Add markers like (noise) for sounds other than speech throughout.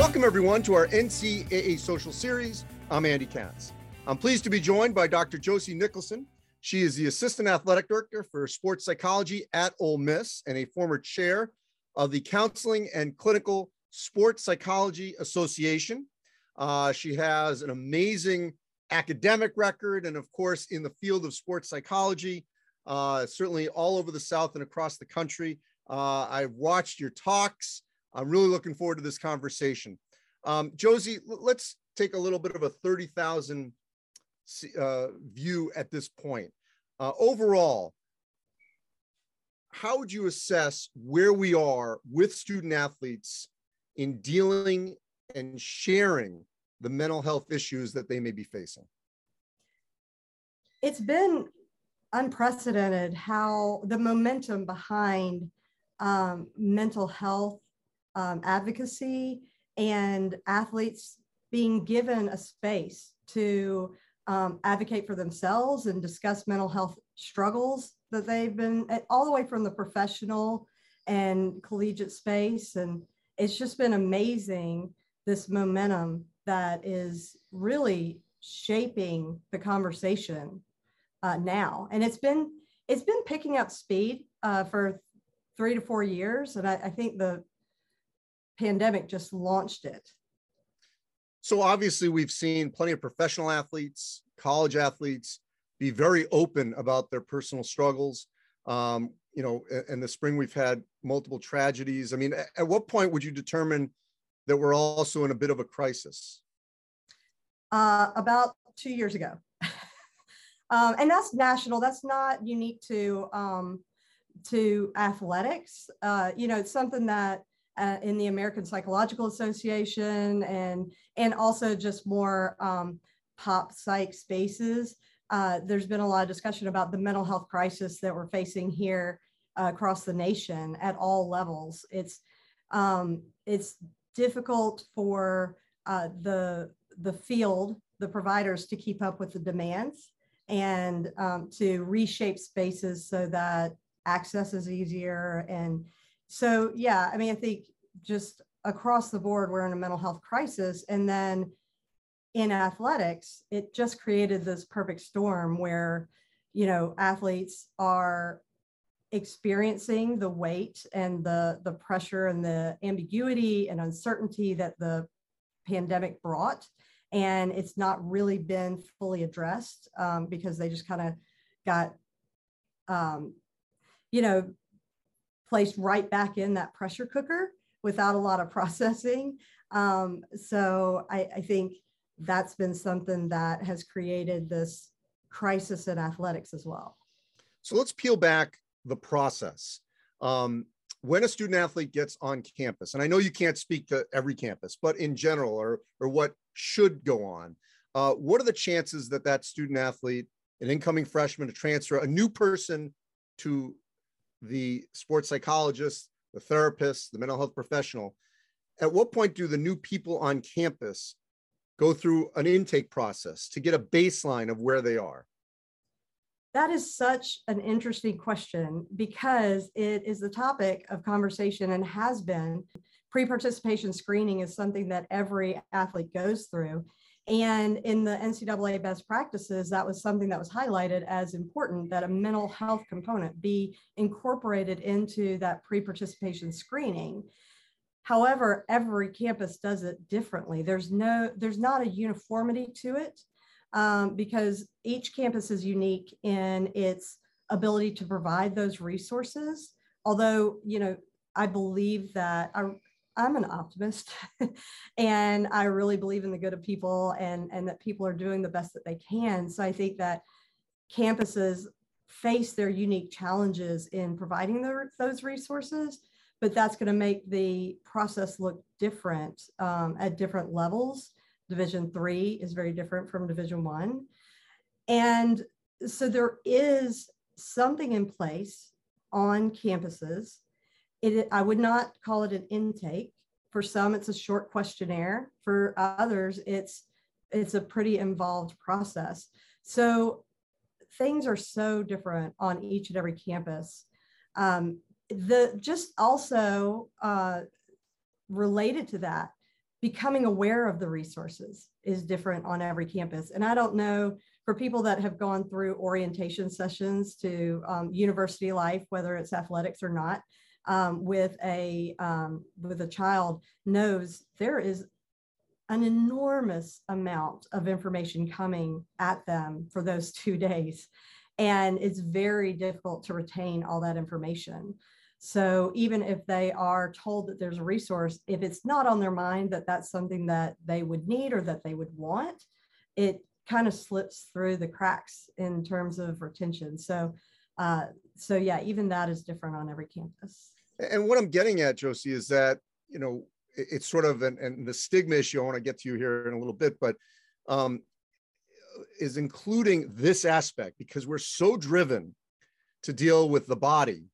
Welcome, everyone, to our NCAA Social Series. I'm Andy Katz. I'm pleased to be joined by Dr. Josie Nicholson. She is the Assistant Athletic Director for Sports Psychology at Ole Miss and a former chair of the Counseling and Clinical Sports Psychology Association. Uh, she has an amazing academic record and, of course, in the field of sports psychology, uh, certainly all over the South and across the country. Uh, I've watched your talks. I'm really looking forward to this conversation. Um, Josie, let's take a little bit of a 30,000 uh, view at this point. Uh, overall, how would you assess where we are with student athletes in dealing and sharing the mental health issues that they may be facing? It's been unprecedented how the momentum behind um, mental health um, advocacy and athletes being given a space to um, advocate for themselves and discuss mental health struggles that they've been all the way from the professional and collegiate space. And it's just been amazing this momentum that is really shaping the conversation uh, now. And it's been it's been picking up speed uh, for three to four years, and I, I think the pandemic just launched it. So obviously, we've seen plenty of professional athletes, college athletes be very open about their personal struggles. Um, you know, in the spring, we've had multiple tragedies. I mean, at what point would you determine that we're also in a bit of a crisis? Uh, about two years ago. (laughs) um, and that's national, that's not unique to, um, to athletics. Uh, you know, it's something that uh, in the American Psychological Association and and also just more um, pop psych spaces. Uh, there's been a lot of discussion about the mental health crisis that we're facing here uh, across the nation at all levels. It's um, it's difficult for uh, the the field, the providers, to keep up with the demands and um, to reshape spaces so that access is easier and so yeah i mean i think just across the board we're in a mental health crisis. And then in athletics it just created this perfect storm where you know athletes are experiencing the weight and the the pressure and the ambiguity and uncertainty that the pandemic brought. And it's not really been fully addressed um, because they just kind of got um, you know placed right back in that pressure cooker without a lot of (laughs) processing. Um, so I, I think that's been something that has created this crisis in athletics as well. So let's peel back the process. Um, when a student athlete gets on campus, and I know you can't speak to every campus, but in general, or, or what should go on, uh, what are the chances that that student athlete, an incoming freshman, a transfer, a new person to the sports psychologist, the therapist, the mental health professional, at what point do the new people on campus go through an intake process to get a baseline of where they are? That is such an interesting question because it is the topic of conversation and has been. Pre participation screening is something that every athlete goes through. And in the NCAA best practices, that was something that was highlighted as important that a mental health component be incorporated into that pre participation screening. However, every campus does it differently. There's no, there's not a uniformity to it um, because each campus is unique in its ability to provide those resources. Although, you know, I believe that I, I'm an optimist (laughs) and I really believe in the good of people and, and that people are doing the best that they can. So I think that campuses face their unique challenges in providing the, those resources, but that's going to make the process look different um, at different levels. Division three is very different from Division one. And so there is something in place on campuses it, I would not call it an intake. For some, it's a short questionnaire. For others, it's it's a pretty involved process. So things are so different on each and every campus. Um, the just also uh, related to that, becoming aware of the resources is different on every campus. And I don't know for people that have gone through orientation sessions to um, university life, whether it's athletics or not, um, with a um, with a child knows there is an enormous amount of information coming at them for those (laughs) two days. And it's very difficult to retain all that information. So even if they are told that there's a resource, if it's not on their mind that that's something that they would need or that they would want, it kind of slips through the cracks in terms of retention. So, uh, so yeah, even that is different on every campus. And what I'm getting at, Josie, is that you know it's sort of an, and the stigma issue. I want to get to you here in a little bit, but um, is including this aspect because we're so driven to deal with the body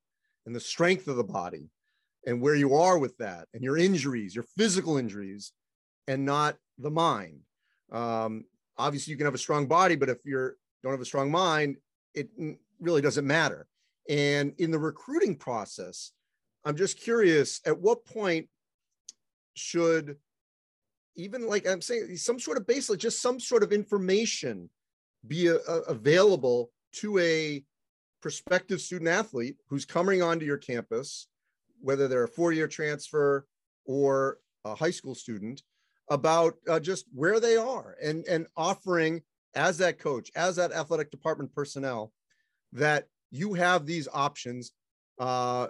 and the strength of the body and where you are with that and your injuries, your physical injuries, and not the mind. Um, obviously, you can have a strong body, but if you don't have a strong mind, it really doesn't matter. And in the recruiting process, I'm just curious at what point should even like I'm saying some sort of baseline, just some sort of information be a, a, available to a prospective student athlete who's coming onto your campus, whether they're a four-year transfer or a high school student, about uh, just where they are and and offering as that coach, as that athletic department personnel, that you have these options uh,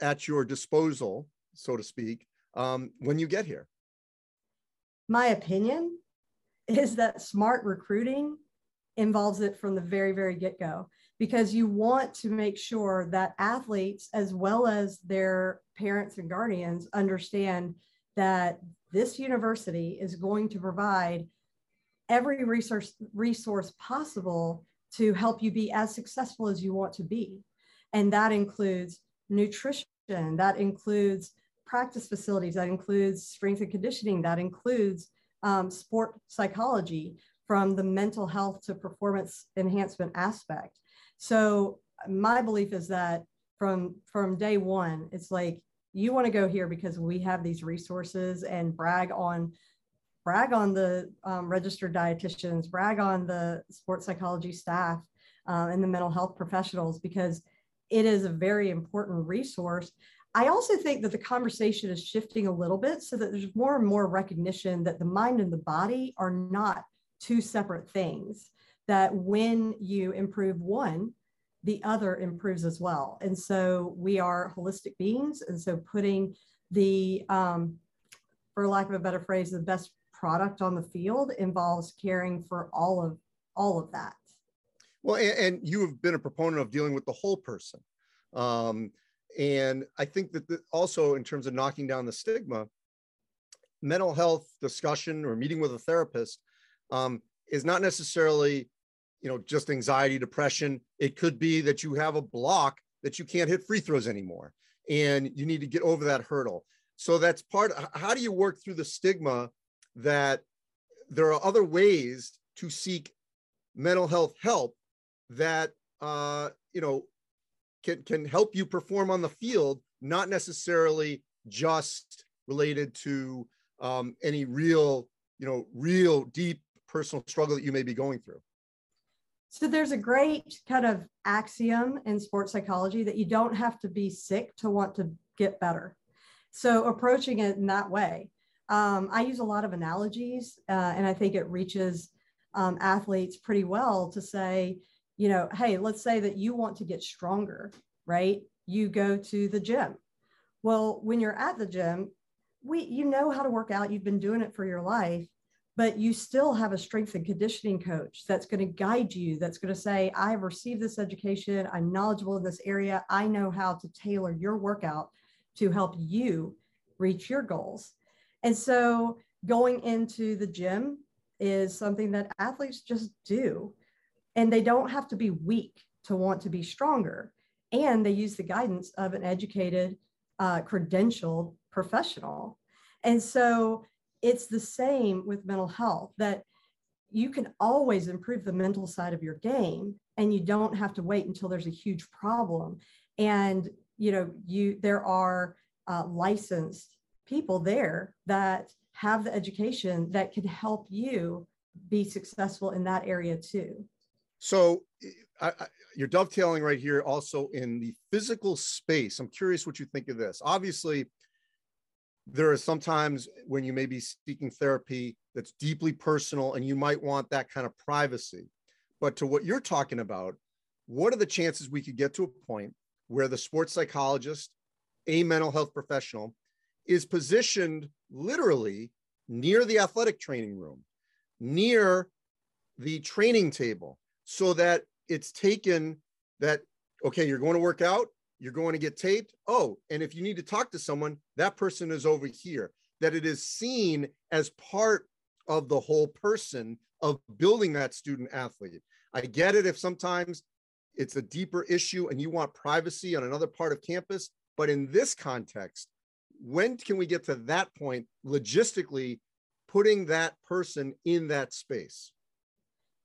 at your disposal, so to speak, um, when you get here? My opinion is that smart recruiting involves it from the very, very get go because you want to make sure that athletes, as well as their parents and guardians, understand that this university is going to provide every resource resource possible to help you be as successful as you want to be and that includes nutrition that includes practice facilities, that includes strength and conditioning, that includes um, sport psychology from the mental health to performance enhancement aspect. So my belief is that from from day one, it's like you want to go here because we have these resources and brag on brag on the um, registered dietitians, brag on the sports psychology staff uh, and the mental health professionals because it is a very important resource I also think that the conversation is shifting a little bit so that there's more and more recognition that the mind and the body are not two separate things, that when you improve one, the other improves as well. And so we are holistic beings. And so putting the, um, for lack of a better phrase, the best product on the field involves caring for all of all of that. Well, and, and you have been a proponent of dealing with the whole person. Um, and I think that the, also in terms of knocking down the stigma, mental health discussion or meeting with a therapist um, is not necessarily, you know, just anxiety, depression. It could be that you have a block that you can't hit free throws anymore, and you need to get over that hurdle. So that's part. How do you work through the stigma that there are other ways to seek mental health help that uh, you know can can help you perform on the field, not necessarily just related to um, any real, you know, real deep personal struggle that you may be going through. So there's a great kind of axiom in sports psychology that you don't have to be sick to want to get better. So approaching it in that way, um, I use a lot of analogies, uh, and I think it reaches um, athletes pretty well to say, you know, hey, let's say that you want to get stronger, right? You go to the gym. Well, when you're at the gym, we you know how to work out, you've been doing it for your life, but you still have a strength and conditioning coach that's going to guide you, that's going to say, I've received this education, I'm knowledgeable in this area, I know how to tailor your workout to help you reach your goals. And so going into the gym is something that athletes just do and they don't have to be weak to want to be stronger. And they use the guidance of an educated, uh, credentialed professional. And so it's the same with mental health that you can always improve the mental side of your game and you don't have to wait until there's a huge problem and you know you there are uh, licensed people there that have the education that can help you be successful in that area too. So I, I, you're dovetailing right here also in the physical space. I'm curious what you think of this. Obviously, there are sometimes when you may be seeking therapy that's deeply personal and you might want that kind of privacy. But to what you're talking about, what are the chances we could get to a point where the sports psychologist, a mental health professional, is positioned literally near the athletic training room, near the training table, so that it's taken that, okay, you're going to work out, you're going to get taped. Oh, and if you need to talk to someone, that person is over here. That it is seen as part of the whole person of building that student athlete. I get it if sometimes it's a deeper issue and you want privacy on another part of campus. But in this context, when can we get to that point logistically, putting that person in that space?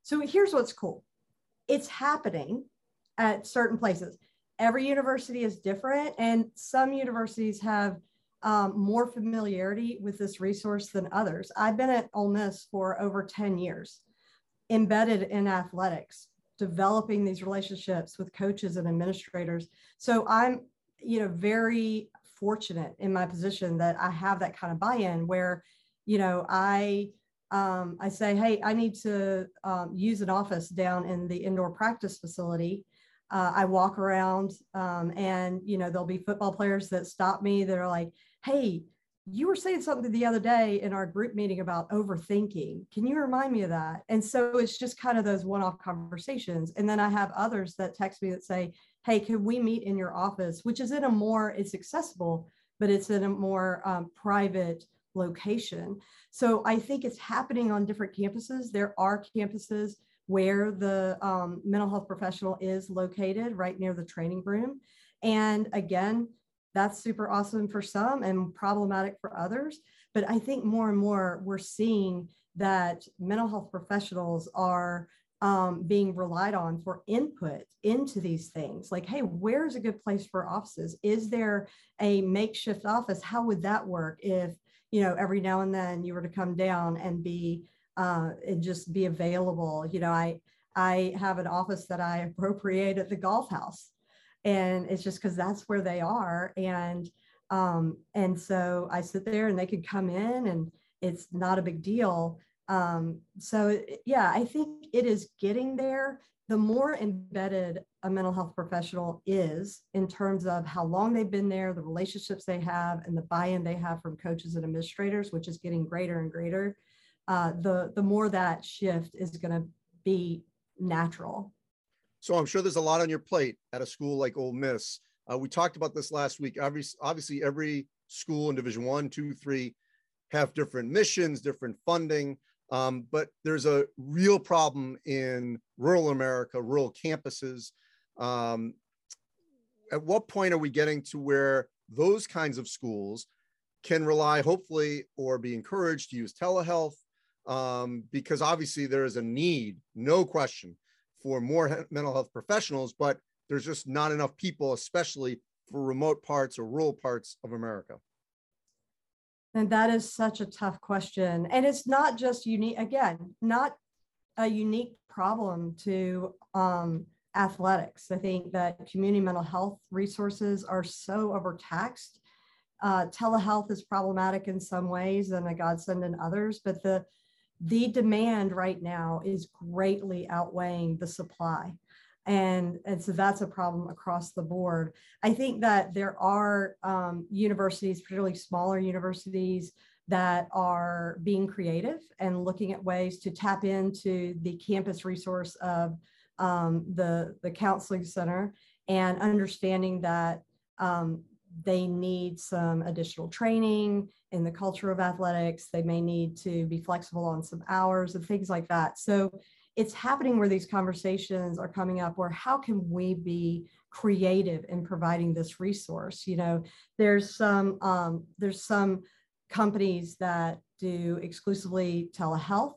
So here's what's cool it's happening at certain places. Every university is different, and some universities have um, more familiarity with this resource than others. I've been at Ole Miss for over 10 years, embedded in athletics, developing these relationships with coaches and administrators. So I'm, you know, very fortunate in my position that I have that kind of buy-in where, you know, I um, I say, hey, I need to um, use an office down in the indoor practice facility. Uh, I walk around um, and, you know, there'll be football players that stop me. They're like, hey, you were saying something the other day in our group meeting about overthinking. Can you remind me of that? And so it's just kind of those one off conversations. And then I have others that text me that say, hey, can we meet in your office? Which is in a more, it's accessible, but it's in a more um, private location. So I think it's happening on different campuses. There are campuses where the um, mental health professional is located right near the training room. And again, that's super awesome for some and problematic for others. But I think more and more we're seeing that mental health professionals are um, being relied on for input into these things. Like, hey, where's a good place for offices? Is there a makeshift office? How would that work if, you know, every now and then you were to come down and be uh, and just be available? You know, I I have an office that I appropriate at the golf house and it's just because that's where they are and um, and so i sit there and they could come in and it's not a big deal um, so yeah i think it is getting there the more embedded a mental health professional is in terms of how long they've been there the relationships they have and the buy-in they have from coaches and administrators which is getting greater and greater uh, the the more that shift is going to be natural so I'm sure there's a lot on your plate at a school like Ole Miss. Uh, we talked about this last week. Every, obviously, every school in Division One, Two, Three have different missions, different funding. Um, but there's a real problem in rural America, rural campuses. Um, at what point are we getting to where those kinds of schools can rely, hopefully, or be encouraged to use telehealth? Um, because obviously there is a need, no question, for more mental health professionals, but there's just not enough people, especially for remote parts or rural parts of America? And that is such a tough question. And it's not just unique, again, not a unique problem to um, athletics. I think that community mental health resources are so overtaxed. Uh, telehealth is problematic in some ways and a godsend in others, but the the demand right now is greatly outweighing the supply. And, and so that's a problem across the board. I think that there are um, universities, particularly smaller universities, that are being creative and looking at ways to tap into the campus resource of um, the, the counseling center and understanding that um, they need some additional training in the culture of athletics. They may need to be flexible on some hours and things like that. So it's happening where these conversations are coming up where how can we be creative in providing this resource you know there's some um, there's some companies that do exclusively telehealth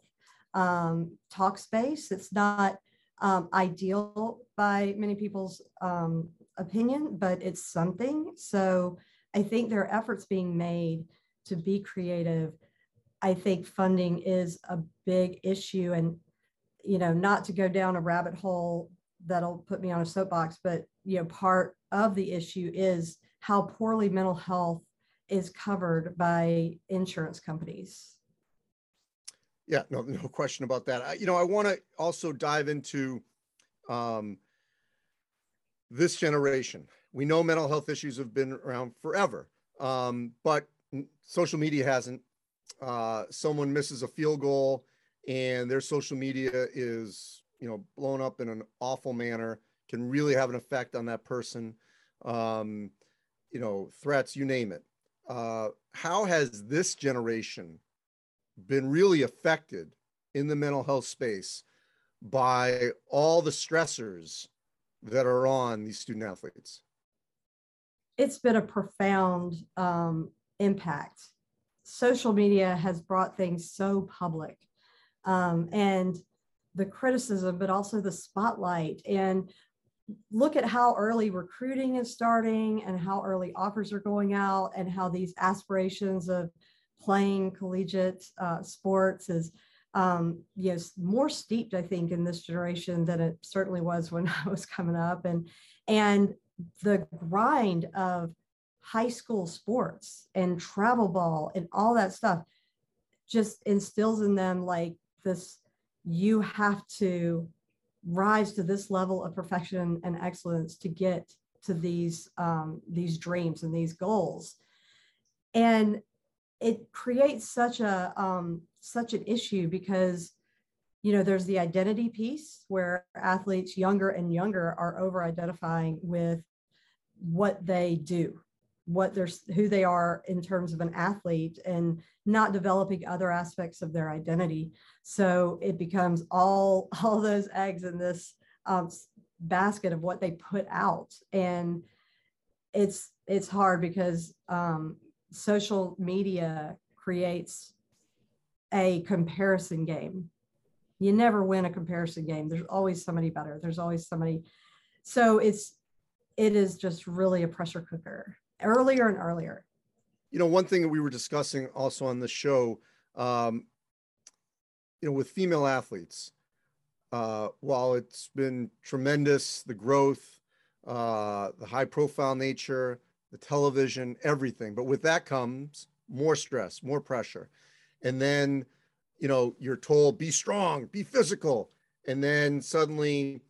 um, Talkspace it's not um, ideal by many people's um, opinion, but it's something. So I think there are efforts being made to be creative. I think funding is a big issue. And, you know, not to go down a rabbit hole that'll put me on a soapbox, but, you know, part of the issue is how poorly mental health is covered by insurance companies. Yeah, no, no question about that. I, you know, I want to also dive into um, this generation. We know mental health issues have been around forever, um, but social media hasn't. Uh, someone misses a field goal, and their social media is, you know, blown up in an awful manner. Can really have an effect on that person. Um, you know, threats, you name it. Uh, how has this generation been really affected in the mental health space by all the stressors that are on these student athletes? It's been a profound um, impact. Social media has brought things so public um, and the criticism, but also the spotlight. And look at how early recruiting is starting and how early offers are going out and how these aspirations of playing collegiate uh, sports is um, yes more steeped i think in this generation than it certainly was when (laughs) i was coming up and and the grind of high school sports and travel ball and all that stuff just instills in them like this you have to rise to this level of perfection and excellence to get to these um, these dreams and these goals. And it creates such a um, such an issue because you know there's the identity piece where athletes younger and younger are over identifying with what they do what they're who they are in terms of an athlete and not developing other aspects of their identity so it becomes all (laughs) all those eggs in this um, basket of what they put out and it's it's hard because um, social media creates a comparison game. You never win a comparison game. There's always somebody better. There's always somebody. So it's it is just really a pressure cooker earlier and earlier. You know, one thing that we were discussing also on the show, um, you know, with female athletes, uh, while it's been tremendous, the growth, uh, the high profile nature, the television, everything. But with that comes more stress, more pressure. And then, you know, you're told, be strong, be physical. And then suddenly,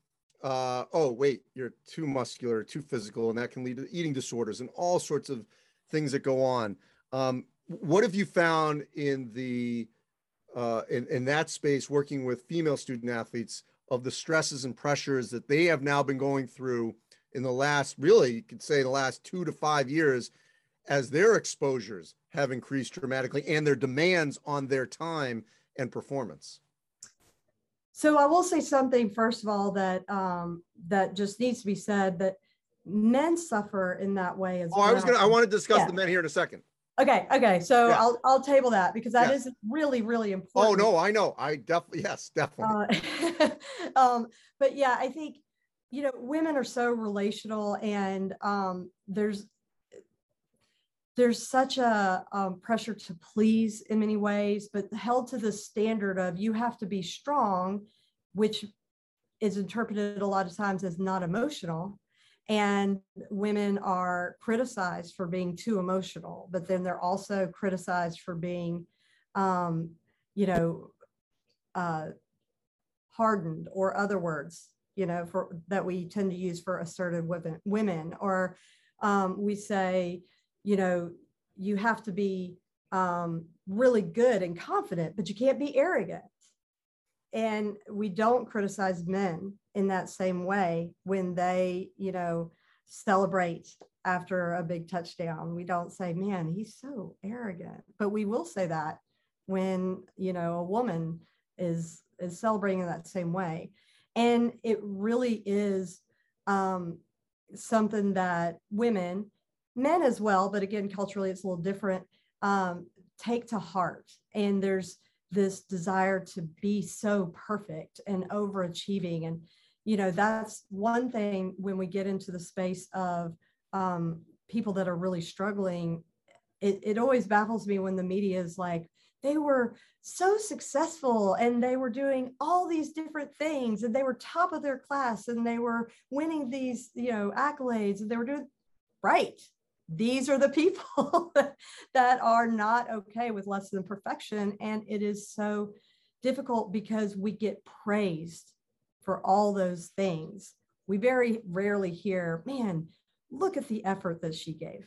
uh, oh, wait, you're too muscular, too physical, and that can lead to eating disorders and all sorts of things that go on. Um, what have you found in the uh, in, in that space working with female student athletes of the stresses and pressures that they have now been going through in the last, really, you could say the last two to five years, as their exposures have increased dramatically and their demands on their time and performance? So I will say something first of all that um, that just needs to be said that men suffer in that way as oh, well. I was gonna. I want to discuss yeah. the men here in a second. Okay. Okay. So yeah. I'll I'll table that because that is really really oh, important. Oh no, I know. I definitely yes, definitely. Uh, (laughs) um, but yeah, I think you know women are so relational and um, there's there's such a um, pressure to please in many ways but held to the standard of you have to be strong which is interpreted a lot of times as not emotional. And women are criticized for being too emotional but then they're also criticized for being um, you know uh, hardened or other words you know, for that we tend to use for assertive women, or um, we say, you know, you have to be um, really good and confident, but you can't be arrogant. And we don't criticize men in that same way when they, you know, celebrate after a big touchdown. We don't say, man, he's so arrogant. But we will say that when, you know, a woman is is celebrating in that same way. And it really is um, something that women, men as well, but again, culturally it's a little different, um, take to heart. And there's this desire to be so perfect and overachieving. And, you know, that's one thing when we get into the space of um, people that are really struggling. It, it always baffles me when the media is like, they were so successful and they were doing all these different things and they were top of their class and they were winning these you know accolades and they were doing right these are the people (laughs) that are not okay with less than perfection. And it is so difficult because we get praised for all those things. We very rarely hear man look at the effort that she gave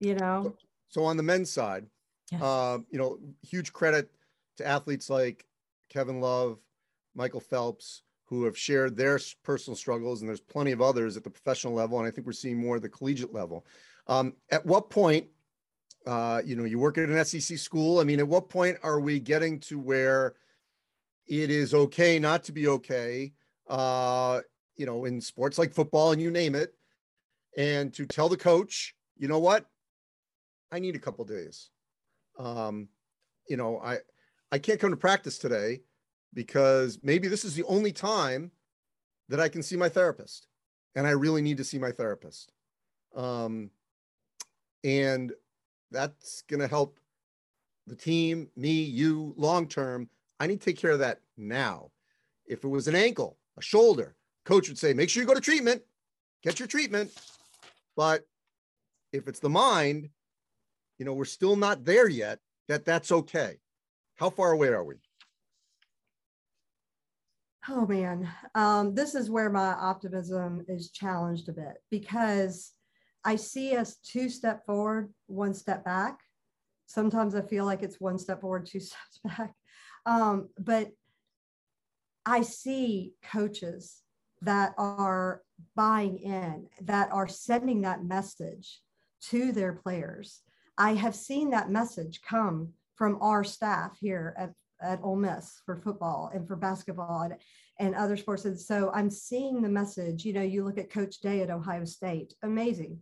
you know? So on the men's side yeah. uh, you know huge credit to athletes like kevin love michael phelps who have shared their personal struggles and there's plenty of others at the professional level and i think we're seeing more at the collegiate level um, at what point uh, you know you work at an sec school i mean at what point are we getting to where it is okay not to be okay uh, you know in sports like football and you name it and to tell the coach you know what I need a couple days. Um, you know, I I can't come to practice today because maybe this is the only time that I can see my therapist, and I really need to see my therapist. Um, and that's going to help the team, me, you, long term. I need to take care of that now. If it was an ankle, a shoulder, coach would say, make sure you go to treatment, get your treatment. But if it's the mind, you know, we're still not there yet, that that's okay. How far away are we? Oh man, um, this is where my optimism is challenged a bit because I see us two step forward, one step back. Sometimes I feel like it's one step forward, two (laughs) steps back. Um, but I see coaches that are buying in, that are sending that message to their players I have seen that message come from our staff here at, at Ole Miss for football and for basketball and, and other sports. And so I'm seeing the message. You know, you look at Coach Day at Ohio State, amazing.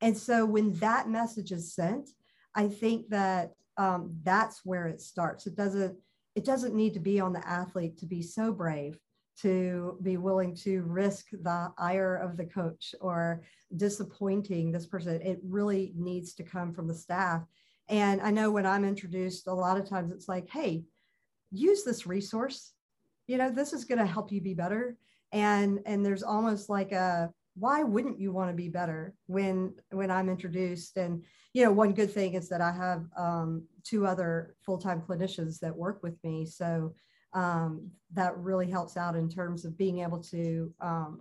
And so when that message is sent, I think that um, that's where it starts. It doesn't it doesn't need to be on the athlete to be so brave to be willing to risk the ire of the coach or disappointing this person. It really needs to come from the staff. And I know when I'm introduced, a lot of times it's like, hey, use this resource. You know, this is going to help you be better. And and there's almost like a why wouldn't you want to be better when when I'm introduced? And you know, one good thing is that I have um, two other full-time clinicians that work with me. So um, that really helps out in terms of being able to um,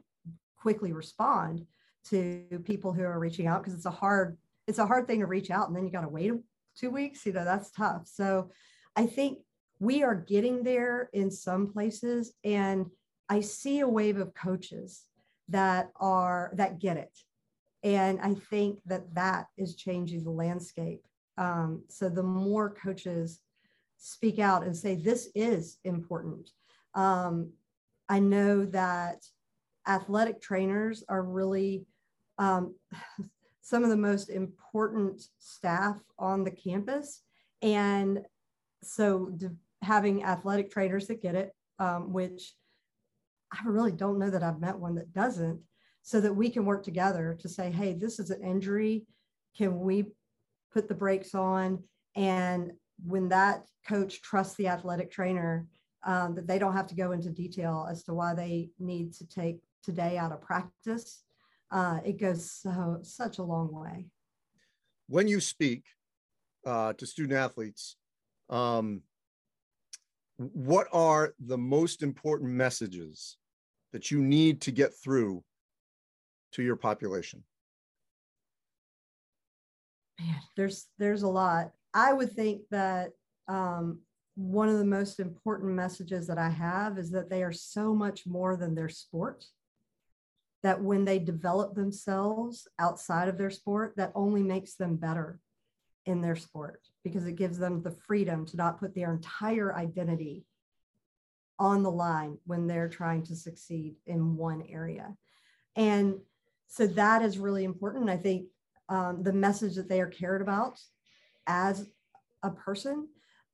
quickly respond to people who are reaching out because it's a hard it's a hard thing to reach out and then you got to wait two weeks you know that's tough so i think we are getting there in some places and i see a wave of coaches that are that get it and i think that that is changing the landscape um, so the more coaches speak out and say, this is important. Um, I know that athletic trainers are really um, (laughs) some of the most important staff on the campus. And so having athletic trainers that get it, um, which I really don't know that I've met one that doesn't, so that we can work together to say, hey, this is an injury. Can we put the brakes on? And when that coach trusts the athletic trainer, um, that they don't have to go into detail as to why they need to take today out of practice, uh, it goes so such a long way. When you speak uh, to student athletes, um, what are the most important messages that you need to get through to your population? Man, there's there's a lot. I would think that um, one of the most important messages that I have is that they are so much more than their sport. That when they develop themselves outside of their sport, that only makes them better in their sport because it gives them the freedom to not put their entire identity on the line when they're trying to succeed in one area. And so that is really important. I think um, the message that they are cared about as a person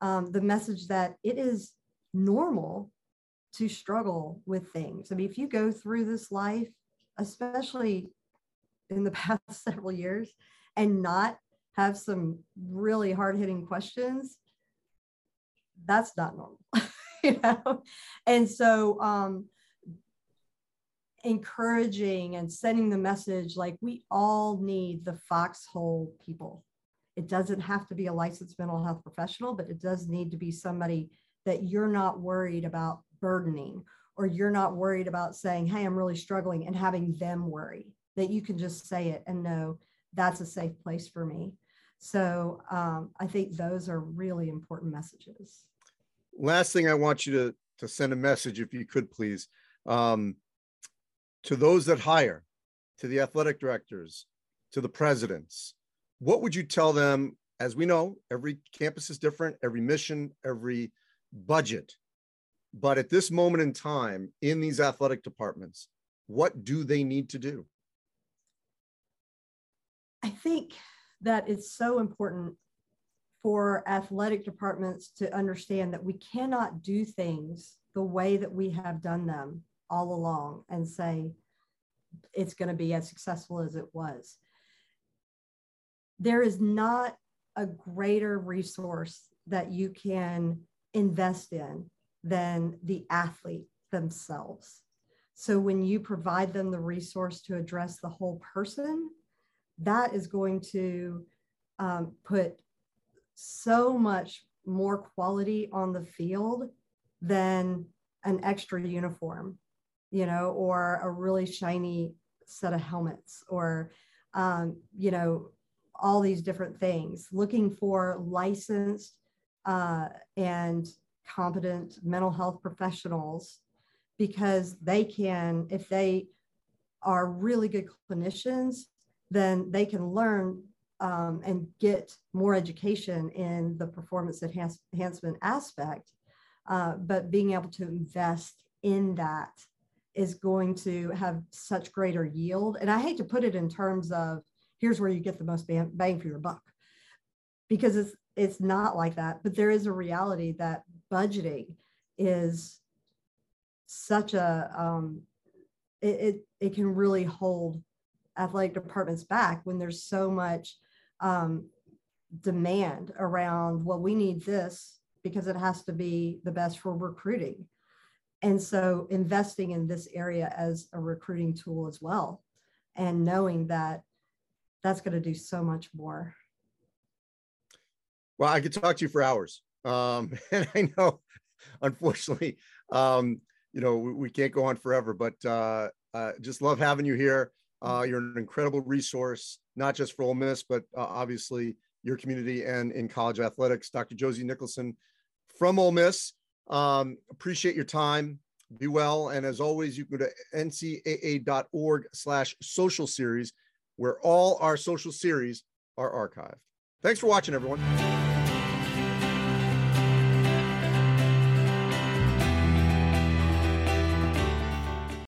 um, the message that it is normal to struggle with things. I mean, if you go through this life, especially in the (laughs) past several years, and not have some really hard hitting questions, that's not normal, (laughs) you know? And so, um, encouraging and sending the message like we all need the foxhole people. It doesn't have to be a licensed mental health professional, but it does need to be somebody that you're not worried about burdening or you're not worried about saying, Hey, I'm really struggling and having them worry that you can just say it and know that's a safe place for me. So um, I think those are really important messages. Last thing I want you to, to send a message, if you could please, um, to those that hire, to the athletic directors, to the presidents, what would you tell them? As we know, every campus is different, every mission, every budget. But at this moment in time in these athletic departments, what do they need to do? I think that it's so important for athletic departments to understand that we cannot do things the way that we have done them all along and say it's going to be as successful as it was. There is not a greater resource that you can invest in than the athlete themselves. So when you provide them the resource to address the whole person, that is going to um, put so much more quality on the field than an extra uniform, you know, or a really shiny set of helmets or, um, you know, all these different things. Looking for licensed uh, and competent mental health professionals because they can, if they are really good clinicians, then they can learn um, and get more education in the performance enhance, enhancement aspect. Uh, but being able to invest in that is going to have such greater yield. And I hate to put it in terms of here's where you get the most bang, bang for your buck, because it's it's not like that. But there is a reality that budgeting is such a um, it, it, it can really hold athletic departments back when there's so much um, demand around well we need this because it has to be the best for recruiting. And so investing in this area as a recruiting tool as well and knowing that that's going to do so much more. Well i could talk to you for hours um, (laughs) and i know unfortunately um, you know we, we, can't go on forever but uh, uh, just love having you here uh, you're an incredible resource, not just for Ole Miss, but uh, obviously your community and in college athletics. Dr. Josie Nicholson from Ole Miss. Um, appreciate your time. Be well. And as always, you can go to ncaa.org slash social series, where all our social series are archived. Thanks for watching, everyone.